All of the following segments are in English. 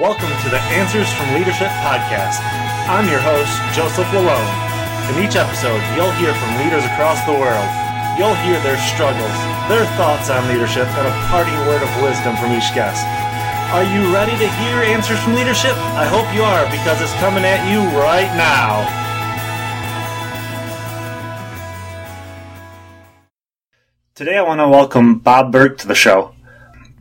Welcome to the Answers from Leadership podcast. I'm your host, Joseph Lalonde. In each episode, you'll hear from leaders across the world. You'll hear their struggles, their thoughts on leadership, and a parting word of wisdom from each guest. Are you ready to hear Answers from Leadership? I hope you are because it's coming at you right now. Today, I want to welcome Bob Burg to the show.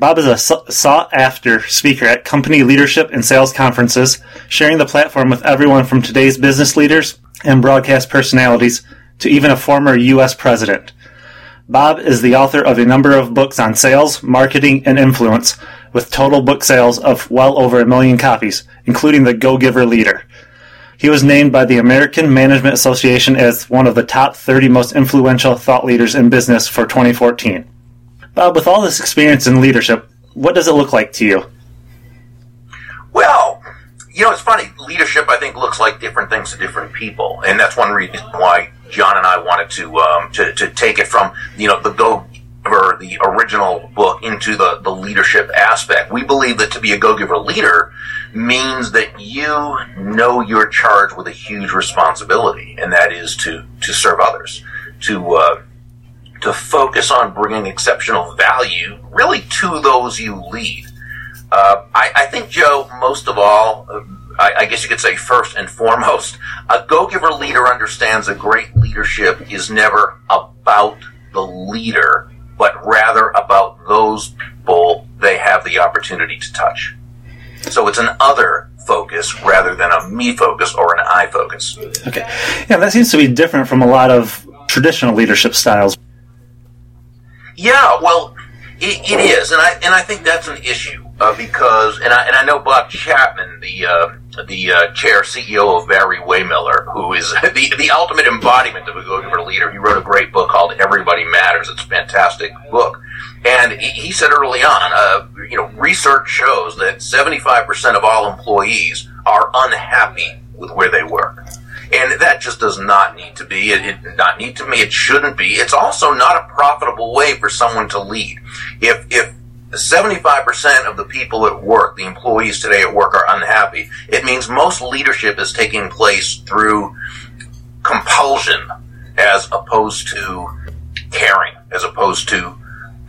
Bob is a sought after speaker at company leadership and sales conferences, sharing the platform with everyone from today's business leaders and broadcast personalities to even a former U.S. president. Bob is the author of a number of books on sales, marketing, and influence, with total book sales of well over a million copies, including The Go Giver Leader. He was named by the American Management Association as one of the top 30 most influential thought leaders in business for 2014. Bob, with all this experience in leadership, what does it look like to you? Well, you know, it's funny. Leadership, I think, looks like different things to different people, and that's one reason why John and I wanted to um, to, to take it from you know the go or the original book into the, the leadership aspect. We believe that to be a go giver leader means that you know you're charged with a huge responsibility, and that is to to serve others, to uh, to focus on bringing exceptional value really to those you lead. Uh, I, I, think, Joe, most of all, I, I, guess you could say first and foremost, a go giver leader understands that great leadership is never about the leader, but rather about those people they have the opportunity to touch. So it's an other focus rather than a me focus or an I focus. Okay. Yeah, that seems to be different from a lot of traditional leadership styles. Yeah, well, it, it is, and I and I think that's an issue uh, because, and I and I know Bob Chapman, the uh, the uh, chair CEO of Barry-Wehmiller, who is the the ultimate embodiment of a go-giver leader. He wrote a great book called Everybody Matters. It's a fantastic book, and he, he said early on, uh, you know, research shows that seventy five percent of all employees are unhappy with where they work. And that just does not need to be. It, it not need to be. It shouldn't be. It's also not a profitable way for someone to lead. If if 75% of the people at work, the employees today at work, are unhappy. It means most leadership is taking place through compulsion as opposed to caring, as opposed to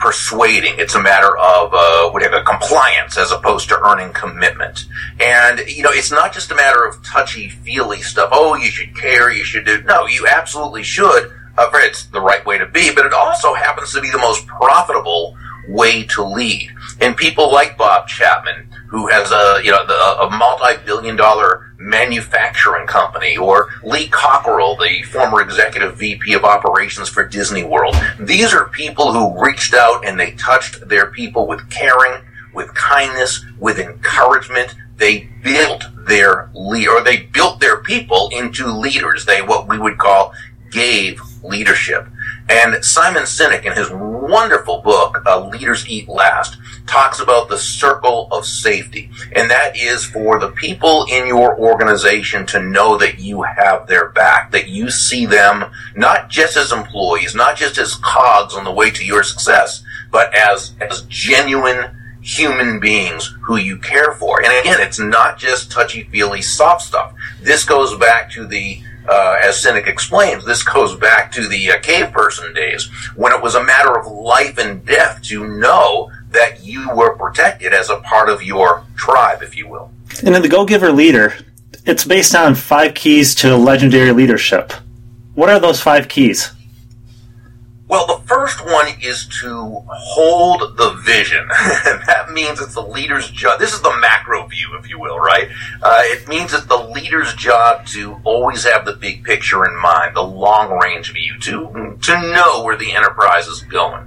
persuading. It's a matter of uh, whatever compliance as opposed to earning commitment. And you know, it's not just a matter of touchy feely stuff. Oh, you should care. You should do. No, you absolutely should. Uh, it's the right way to be, but it also happens to be the most profitable way to lead. And people like Bob Chapman, who has a you know a multi-billion dollar manufacturing company, or Lee Cockerell, the former executive VP of operations for Disney World. These are people who reached out and they touched their people with caring, with kindness, with encouragement. They built their lead, or they built their people into leaders. They what we would call gave leadership. And Simon Sinek, in his wonderful book, uh, Leaders Eat Last, talks about the circle of safety. And that is for the people in your organization to know that you have their back, that you see them not just as employees, not just as cogs on the way to your success, but as, as genuine human beings who you care for. And again, it's not just touchy feely soft stuff. This goes back to the uh, as Sinek explains, this goes back to the uh, cave person days when it was a matter of life and death to know that you were protected as a part of your tribe, if you will. And in the Go Giver Leader, it's based on five keys to legendary leadership. What are those five keys? Well, the first one is to hold the vision. that means it's the leader's job. This is the macro view, if you will, right? Uh, it means it's the leader's job to always have the big picture in mind, the long range view, to, to know where the enterprise is going.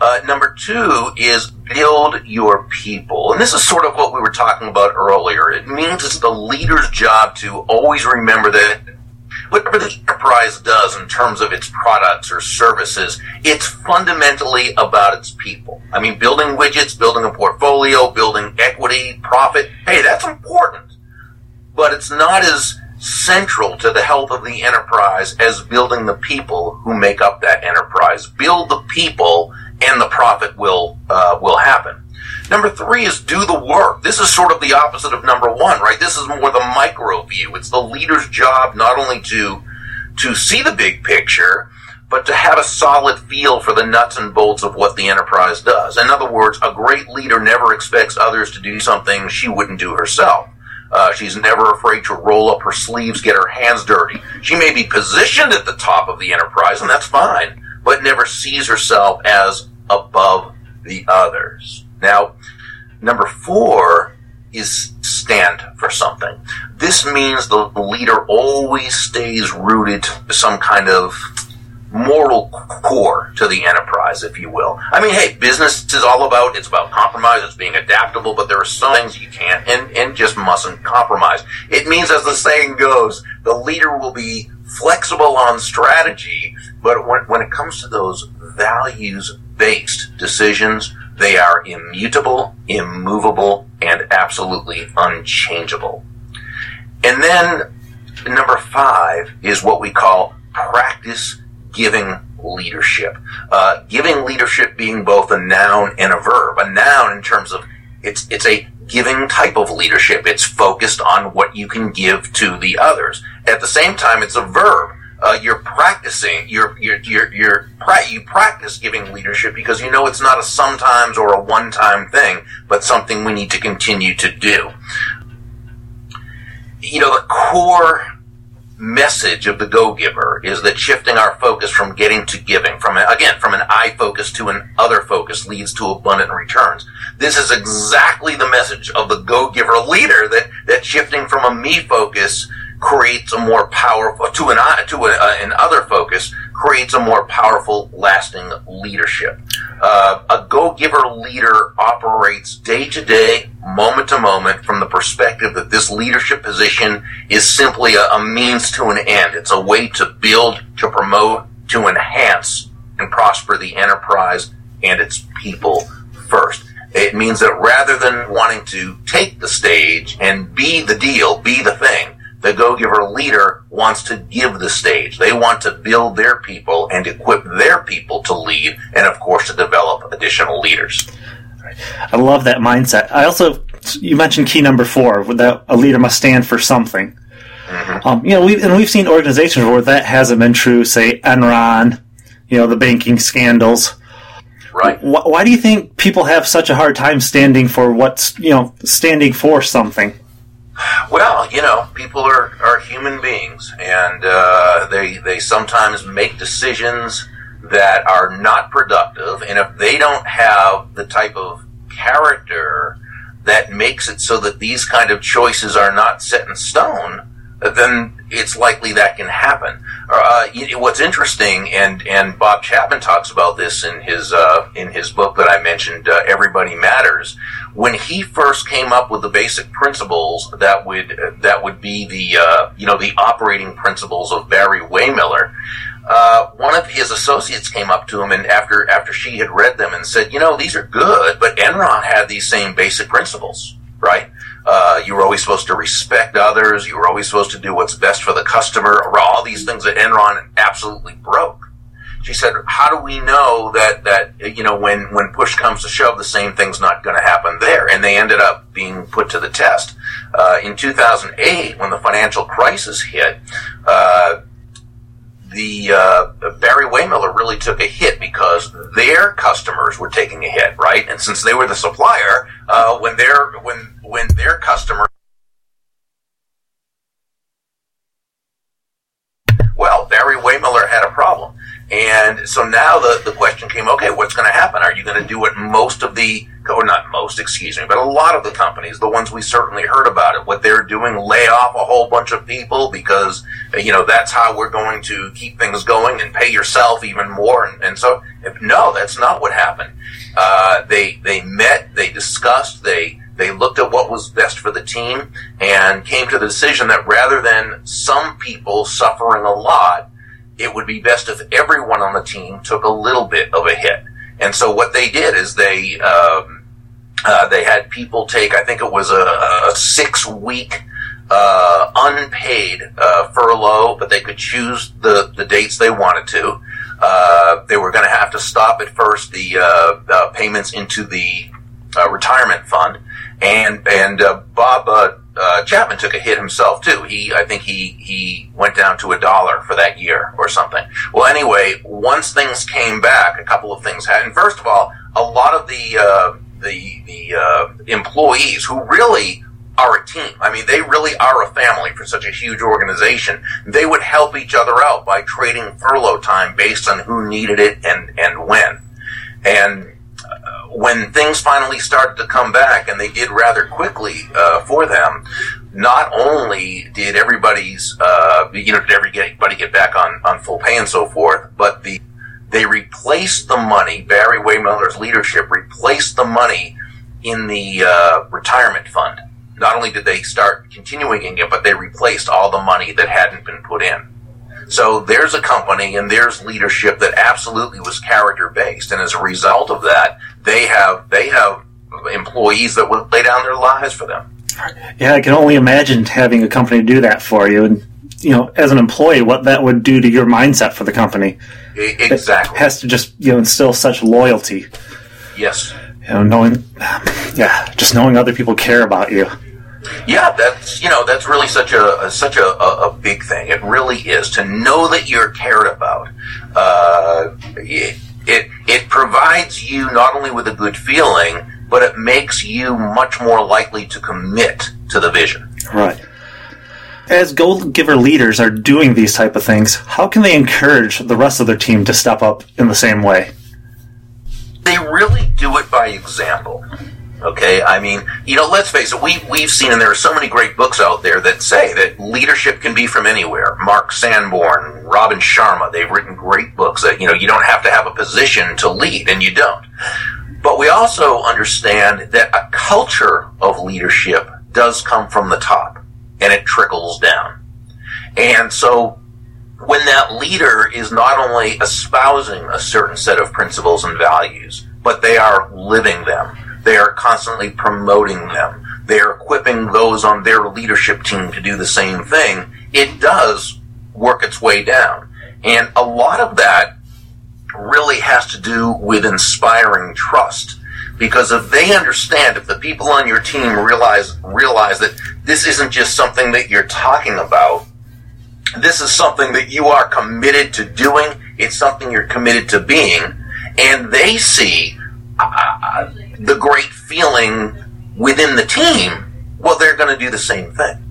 Uh, number two is build your people. And this is sort of what we were talking about earlier. It means it's the leader's job to always remember that whatever the enterprise does in terms of its products or services, it's fundamentally about its people. I mean, building widgets, building a portfolio, building equity, profit, hey, that's important. But it's not as central to the health of the enterprise as building the people who make up that enterprise. Build the people and the profit will, uh, will happen. Number three is do the work. This is sort of the opposite of number one, right? This is more the micro view. It's the leader's job not only to to see the big picture, but to have a solid feel for the nuts and bolts of what the enterprise does. In other words, a great leader never expects others to do something she wouldn't do herself. Uh, she's never afraid to roll up her sleeves, get her hands dirty. She may be positioned at the top of the enterprise, and that's fine, but never sees herself as above the others. Now, number four is stand for something. This means the leader always stays rooted to some kind of moral core to the enterprise, if you will. I mean, hey, business is all about it's about compromise, it's being adaptable, but there are some things you can't and, and just mustn't compromise. It means, as the saying goes, the leader will be flexible on strategy, but when, when it comes to those values based decisions, they are immutable, immovable, and absolutely unchangeable. And then number five is what we call practice giving leadership. Uh, giving leadership being both a noun and a verb. A noun in terms of it's it's a giving type of leadership. It's focused on what you can give to the others. At the same time, it's a verb. Uh, you're practicing. You're you're you're, you're you practice giving leadership because you know it's not a sometimes or a one-time thing, but something we need to continue to do. You know, the core message of the go giver is that shifting our focus from getting to giving, from again, from an I focus to an other focus leads to abundant returns. This is exactly the message of the go giver leader that, that shifting from a me focus creates a more powerful, to an I, to a, uh, an other focus creates a more powerful, lasting leadership. Uh, a go giver leader operates day to day, moment to moment, from the perspective that this leadership position is simply a, a means to an end. It's a way to build, to promote, to enhance, and prosper the enterprise and its people first. It means that rather than wanting to take the stage and be the deal, be the the Go Giver leader wants to give the stage. They want to build their people and equip their people to lead and, of course, to develop additional leaders. I love that mindset. I also, you mentioned key number four, that a leader must stand for something. Mm-hmm. Um, you know, we and we've seen organizations where that hasn't been true. Say Enron, you know, the banking scandals. Right. Why, why do you think people have such a hard time standing for what's you know standing for something? Well, you know, people are, are human beings, and uh, they they sometimes make decisions that are not productive, and if they don't have the type of character that makes it so that these kind of choices are not set in stone, then it's likely that can happen. Uh, what's interesting, and and Bob Chapman talks about this in his uh, in his book that I mentioned, uh, Everybody Matters. When he first came up with the basic principles that would that would be the uh, you know the operating principles of Barry-Wehmiller. Uh, one of his associates came up to him and after after she had read them and said, you know, these are good, but Enron had these same basic principles, right? Uh, you were always supposed to respect others. You were always supposed to do what's best for the customer. All these things that Enron absolutely broke. She said, "How do we know that that you know when when push comes to shove, the same thing's not going to happen there?" And they ended up being put to the test. Uh, in 2008, when the financial crisis hit, uh, the uh, Barry-Wehmiller really took a hit because their customers were taking a hit, right? And since they were the supplier, uh, when their when when their customer well, Barry-Wehmiller had a problem. And so now the, the question came, okay, what's going to happen? Are you going to do what most of the, or not most, excuse me, but a lot of the companies, the ones we certainly heard about it, what they're doing, lay off a whole bunch of people because, you know, that's how we're going to keep things going and pay yourself even more. And, and so, if, no, that's not what happened. Uh, they, they met, they discussed, they, they looked at what was best for the team and came to the decision that rather than some people suffering a lot, it would be best if everyone on the team took a little bit of a hit. And so what they did is they um, uh, they had people take, I think it was a, a six week uh, unpaid uh, furlough, but they could choose the, the dates they wanted to. Uh, they were going to have to stop at first the uh, uh, payments into the retirement fund, and and Bob uh, Chapman took a hit himself too. He, I think he he went down to a dollar for that year or something. Well, anyway, once things came back, a couple of things happened. First of all, a lot of the uh, the the uh, employees who really are a team. I mean, they really are a family for such a huge organization. They would help each other out by trading furlough time based on who needed it and and when. And when things finally started to come back, and they did rather quickly uh, for them, not only did everybody's, uh, you know, did everybody get back on, on full pay and so forth, but the they replaced the money. Barry-Wehmiller's leadership replaced the money in the uh, retirement fund. Not only did they start continuing it, but they replaced all the money that hadn't been put in. So there's a company and there's leadership that absolutely was character based, and as a result of that, have they have employees that would lay down their lives for them. Yeah, I can only imagine having a company do that for you, and you know, as an employee, what that would do to your mindset for the company. Exactly, it has to just you know instill such loyalty. Yes, you know, knowing, yeah, just knowing other people care about you. Yeah, that's you know that's really such a, a such a, a, big thing. It really is to know that you're cared about. Uh, it, it it provides you not only with a good feeling, but it makes you much more likely to commit to the vision. Right. As go giver leaders are doing these type of things, how can they encourage the rest of their team to step up in the same way? They really do it by example. Okay, I mean, you know, let's face it. We we've seen, and there are so many great books out there that say that leadership can be from anywhere. Mark Sanborn, Robin Sharma, they've written great books that you know you don't have to have a position to lead, and you don't. But we also understand that a culture of leadership does come from the top, and it trickles down. And so, when that leader is not only espousing a certain set of principles and values, but they are living them they are constantly promoting them. They are equipping those on their leadership team to do the same thing. It does work its way down. And a lot of that really has to do with inspiring trust. Because if they understand, if the people on your team realize realize that this isn't just something that you're talking about, this is something that you are committed to doing, it's something you're committed to being, and they see uh, the great feeling within the team, well, they're going to do the same thing.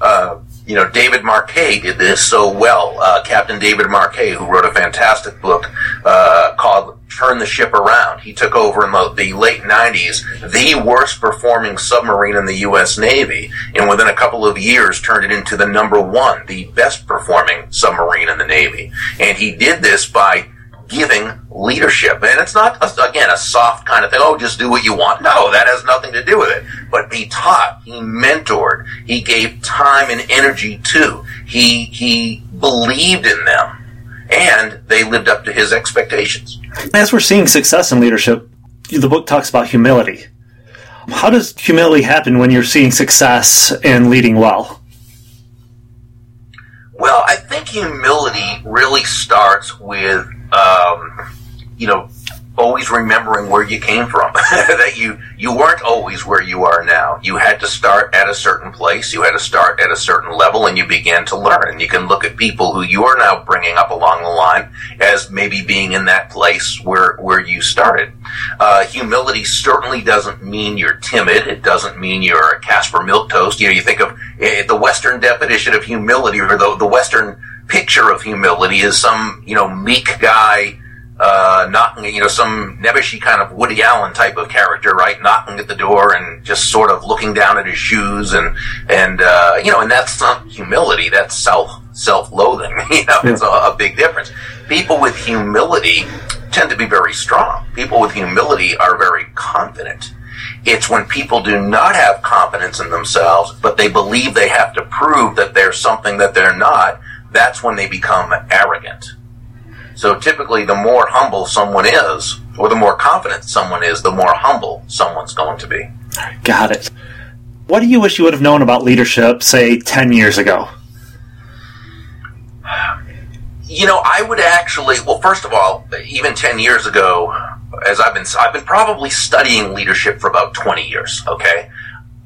Uh, you know, David Marquet did this so well. Uh, Captain David Marquet, who wrote a fantastic book uh, called "Turn the Ship Around," he took over in the, the, late '90s the worst performing submarine in the U.S. Navy, and within a couple of years turned it into the number one, the best performing submarine in the Navy. And he did this by giving leadership. And it's not, a, again, a soft kind of thing, oh, just do what you want. No, that has nothing to do with it. But he taught, he mentored, he gave time and energy to, he, he believed in them, and they lived up to his expectations. As we're seeing success in leadership, the book talks about humility. How does humility happen when you're seeing success and leading well? Well, I think humility really starts with um, you know, always remembering where you came from. that you you weren't always where you are now. You had to start at a certain place. You had to start at a certain level, and you began to learn. And you can look at people who you are now bringing up along the line as maybe being in that place where where you started. Uh, humility certainly doesn't mean you're timid. It doesn't mean you're a Caspar Milquetoast. You know, you think of uh, the Western definition of humility, or the the Western picture of humility is some, you know, meek guy, uh, knocking, you know, some nebbishy kind of Woody Allen type of character, right? Knocking at the door and just sort of looking down at his shoes and, and, uh, you know, and that's not humility, that's self, self-loathing, you know, yeah. it's a, a big difference. People with humility tend to be very strong. People with humility are very confident. It's when people do not have confidence in themselves, but they believe they have to prove that they're something that they're not, that's when they become arrogant. So typically, the more humble someone is, or the more confident someone is, the more humble someone's going to be. Got it. What do you wish you would have known about leadership, say, 10 years ago? You know, I would actually, well, first of all, even 10 years ago, as I've been, I've been probably studying leadership for about 20 years, okay?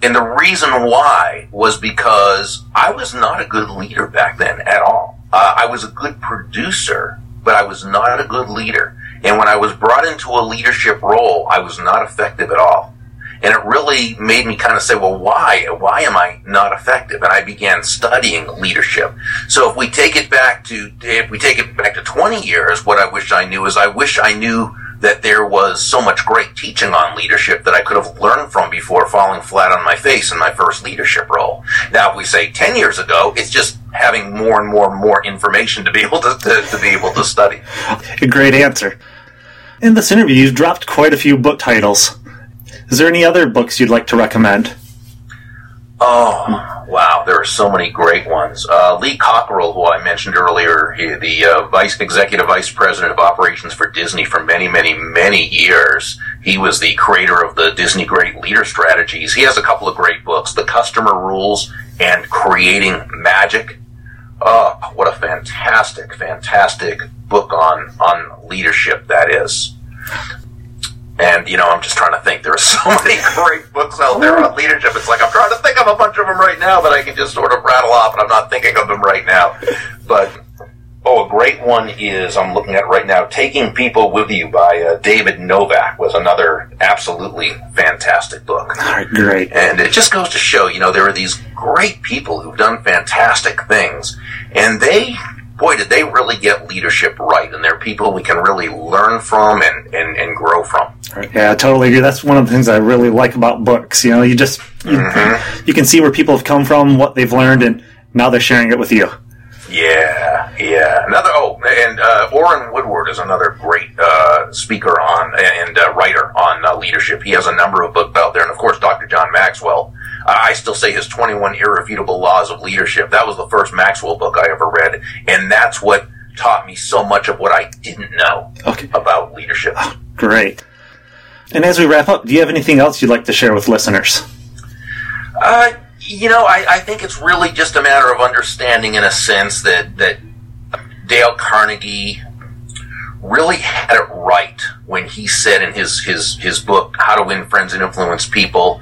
And the reason why was because I was not a good leader back then at all. Uh, I was a good producer, but I was not a good leader. And when I was brought into a leadership role, I was not effective at all. And it really made me kind of say, well, why? Why am I not effective? And I began studying leadership. So if we take it back to, if we take it back to 20 years, what I wish I knew is I wish I knew that there was so much great teaching on leadership that I could have learned from before falling flat on my face in my first leadership role. Now, if we say 10 years ago, it's just having more and more and more information to be able to, to, to be able to study. A great answer. In this interview, you've dropped quite a few book titles. Is there any other books you'd like to recommend? Oh, wow. There are so many great ones. Uh, Lee Cockerell, who I mentioned earlier, he, the uh, vice executive vice president of operations for Disney for many, many, many years. He was the creator of the Disney Great Leader Strategies. He has a couple of great books, The Customer Rules and Creating Magic. Oh, what a fantastic, fantastic book on, on leadership that is. And, you know, I'm just trying to think. There are so many great books out there on leadership. It's like I'm trying to think of a bunch of them right now, but I can just sort of rattle off, and I'm not thinking of them right now. But, oh, a great one is, I'm looking at right now, Taking People With You by uh, David Novak was another absolutely fantastic book. All right, great. And it just goes to show, you know, there are these great people who've done fantastic things, and they boy, did they really get leadership right. And they're people we can really learn from and, and, and grow from. Right. Yeah, I totally agree. That's one of the things I really like about books. You know, you just, you, Mm-hmm. you can see where people have come from, what they've learned, and now they're sharing it with you. Yeah, yeah. Another, oh, and uh, Orrin Woodward is another great uh, speaker on and uh, writer on uh, leadership. He has a number of books out there. And of course, Dr. John Maxwell. I still say his 21 Irrefutable Laws of Leadership. That was the first Maxwell book I ever read. And that's what taught me so much of what I didn't know Okay. about leadership. Great. And as we wrap up, do you have anything else you'd like to share with listeners? Uh, you know, I, I think it's really just a matter of understanding, in a sense, that that Dale Carnegie really had it right when he said in his his his book How to Win Friends and Influence People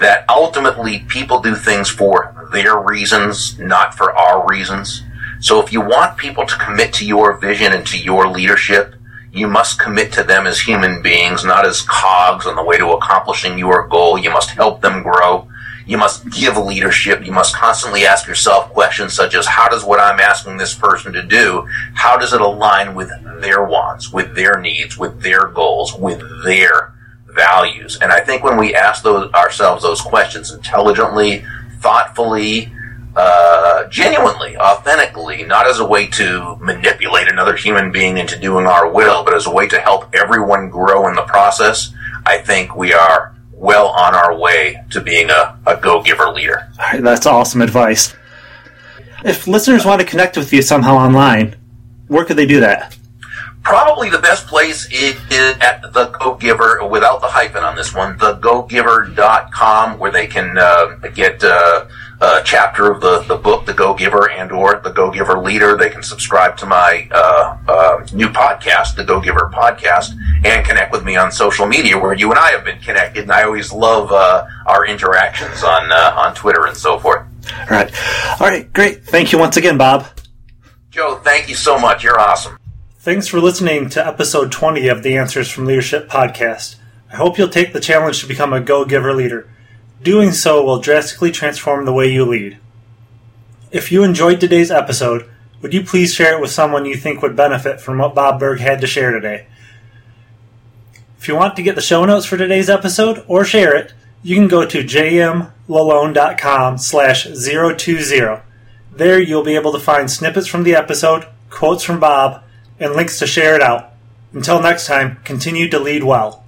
that ultimately people do things for their reasons, not for our reasons. So if you want people to commit to your vision and to your leadership, you must commit to them as human beings, not as cogs on the way to accomplishing your goal. You must help them grow. You must give leadership. You must constantly ask yourself questions such as, how does what I'm asking this person to do, how does it align with their wants, with their needs, with their goals, with their values? And I think when we ask those, ourselves those questions intelligently, thoughtfully, uh, genuinely, authentically, not as a way to manipulate another human being into doing our will, but as a way to help everyone grow in the process, I think we are well on our way to being a, a go giver leader. That's awesome advice. If listeners want to connect with you somehow online, where could they do that? Probably the best place is, is at the Go Giver, without the hyphen on this one, thegogiver.com, where they can uh, get uh, a chapter of the, the book, The Go Giver, and or The Go Giver Leader. They can subscribe to my uh, uh, new podcast, The Go Giver Podcast, and connect with me on social media, where you and I have been connected. And I always love uh, our interactions on uh, on Twitter and so forth. All right. All right, great. Thank you once again, Bob. Joe, thank you so much. You're awesome. Thanks for listening to episode 20 of the Answers from Leadership podcast. I hope you'll take the challenge to become a go giver leader. Doing so will drastically transform the way you lead. If you enjoyed today's episode, would you please share it with someone you think would benefit from what Bob Burg had to share today? If you want to get the show notes for today's episode or share it, you can go to jmlalonde.com slash 020. There you'll be able to find snippets from the episode, quotes from Bob, and links to share it out. Until next time, continue to lead well.